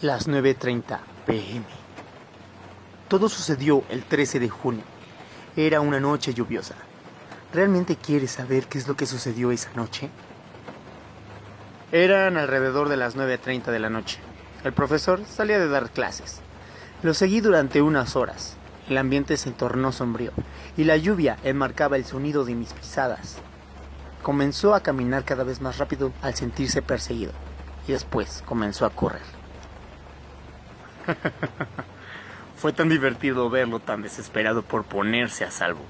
Las 9.30 pm. Todo sucedió el 13 de junio. Era una noche lluviosa. ¿Realmente quieres saber qué es lo que sucedió esa noche? Eran alrededor de las 9.30 de la noche. El profesor salía de dar clases. Lo seguí durante unas horas. El ambiente se tornó sombrío y la lluvia enmarcaba el sonido de mis pisadas. Comenzó a caminar cada vez más rápido al sentirse perseguido y después comenzó a correr. Fue tan divertido verlo tan desesperado por ponerse a salvo,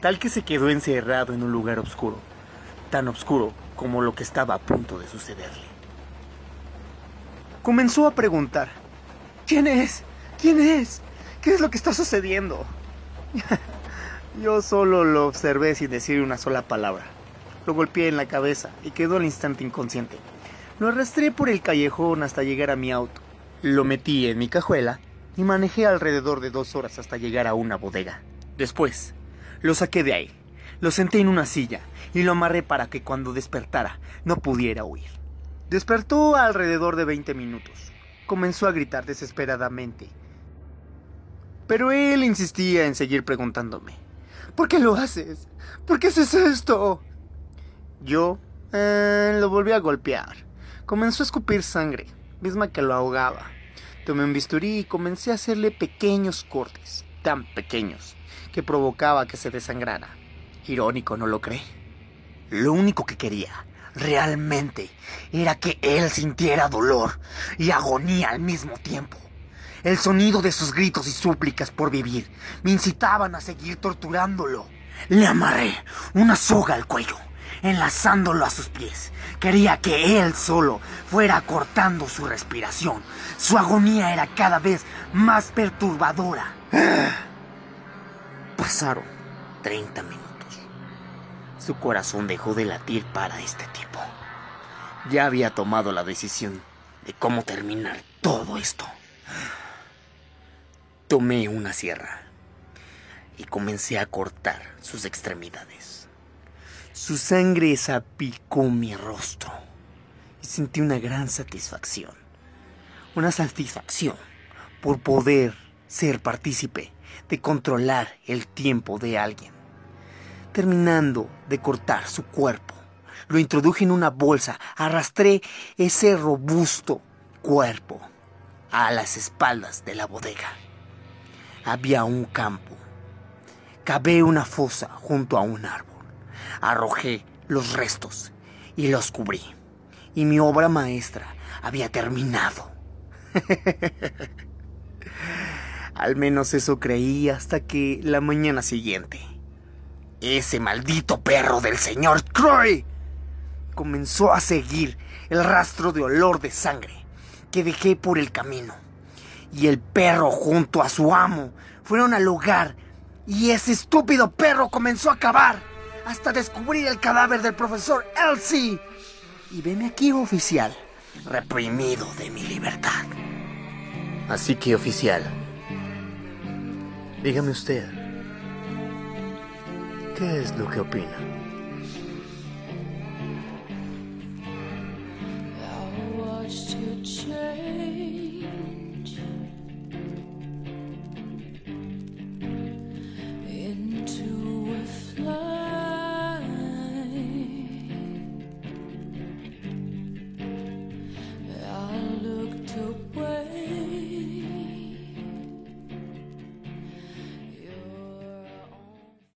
tal que se quedó encerrado en un lugar oscuro, tan oscuro como lo que estaba a punto de sucederle. Comenzó a preguntar, ¿quién es? ¿Quién es? ¿Qué es lo que está sucediendo? Yo solo lo observé sin decir una sola palabra. Lo golpeé en la cabeza y quedó al instante inconsciente. Lo arrastré por el callejón hasta llegar a mi auto. Lo metí en mi cajuela y manejé alrededor de dos horas hasta llegar a una bodega. Después, lo saqué de ahí, lo senté en una silla y lo amarré para que cuando despertara no pudiera huir. Despertó alrededor de 20 minutos. Comenzó a gritar desesperadamente. Pero él insistía en seguir preguntándome. ¿Por qué lo haces? ¿Por qué haces esto? Yo eh, lo volví a golpear. Comenzó a escupir sangre misma que lo ahogaba. Tomé un bisturí y comencé a hacerle pequeños cortes, tan pequeños, que provocaba que se desangrara. Irónico, ¿no lo cree? Lo único que quería, realmente, era que él sintiera dolor y agonía al mismo tiempo. El sonido de sus gritos y súplicas por vivir me incitaban a seguir torturándolo. Le amarré una soga al cuello enlazándolo a sus pies. Quería que él solo fuera cortando su respiración. Su agonía era cada vez más perturbadora. Pasaron 30 minutos. Su corazón dejó de latir para este tipo. Ya había tomado la decisión de cómo terminar todo esto. Tomé una sierra y comencé a cortar sus extremidades. Su sangre salpicó mi rostro y sentí una gran satisfacción. Una satisfacción por poder ser partícipe de controlar el tiempo de alguien. Terminando de cortar su cuerpo, lo introduje en una bolsa, arrastré ese robusto cuerpo a las espaldas de la bodega. Había un campo. Cavé una fosa junto a un árbol arrojé los restos y los cubrí. Y mi obra maestra había terminado. Al menos eso creí hasta que la mañana siguiente, ese maldito perro del señor Troy comenzó a seguir el rastro de olor de sangre que dejé por el camino. Y el perro junto a su amo fueron al lugar y ese estúpido perro comenzó a cavar hasta descubrir el cadáver del profesor Elsie. Y veme aquí, oficial, reprimido de mi libertad. Así que, oficial, dígame usted, ¿qué es lo que opina?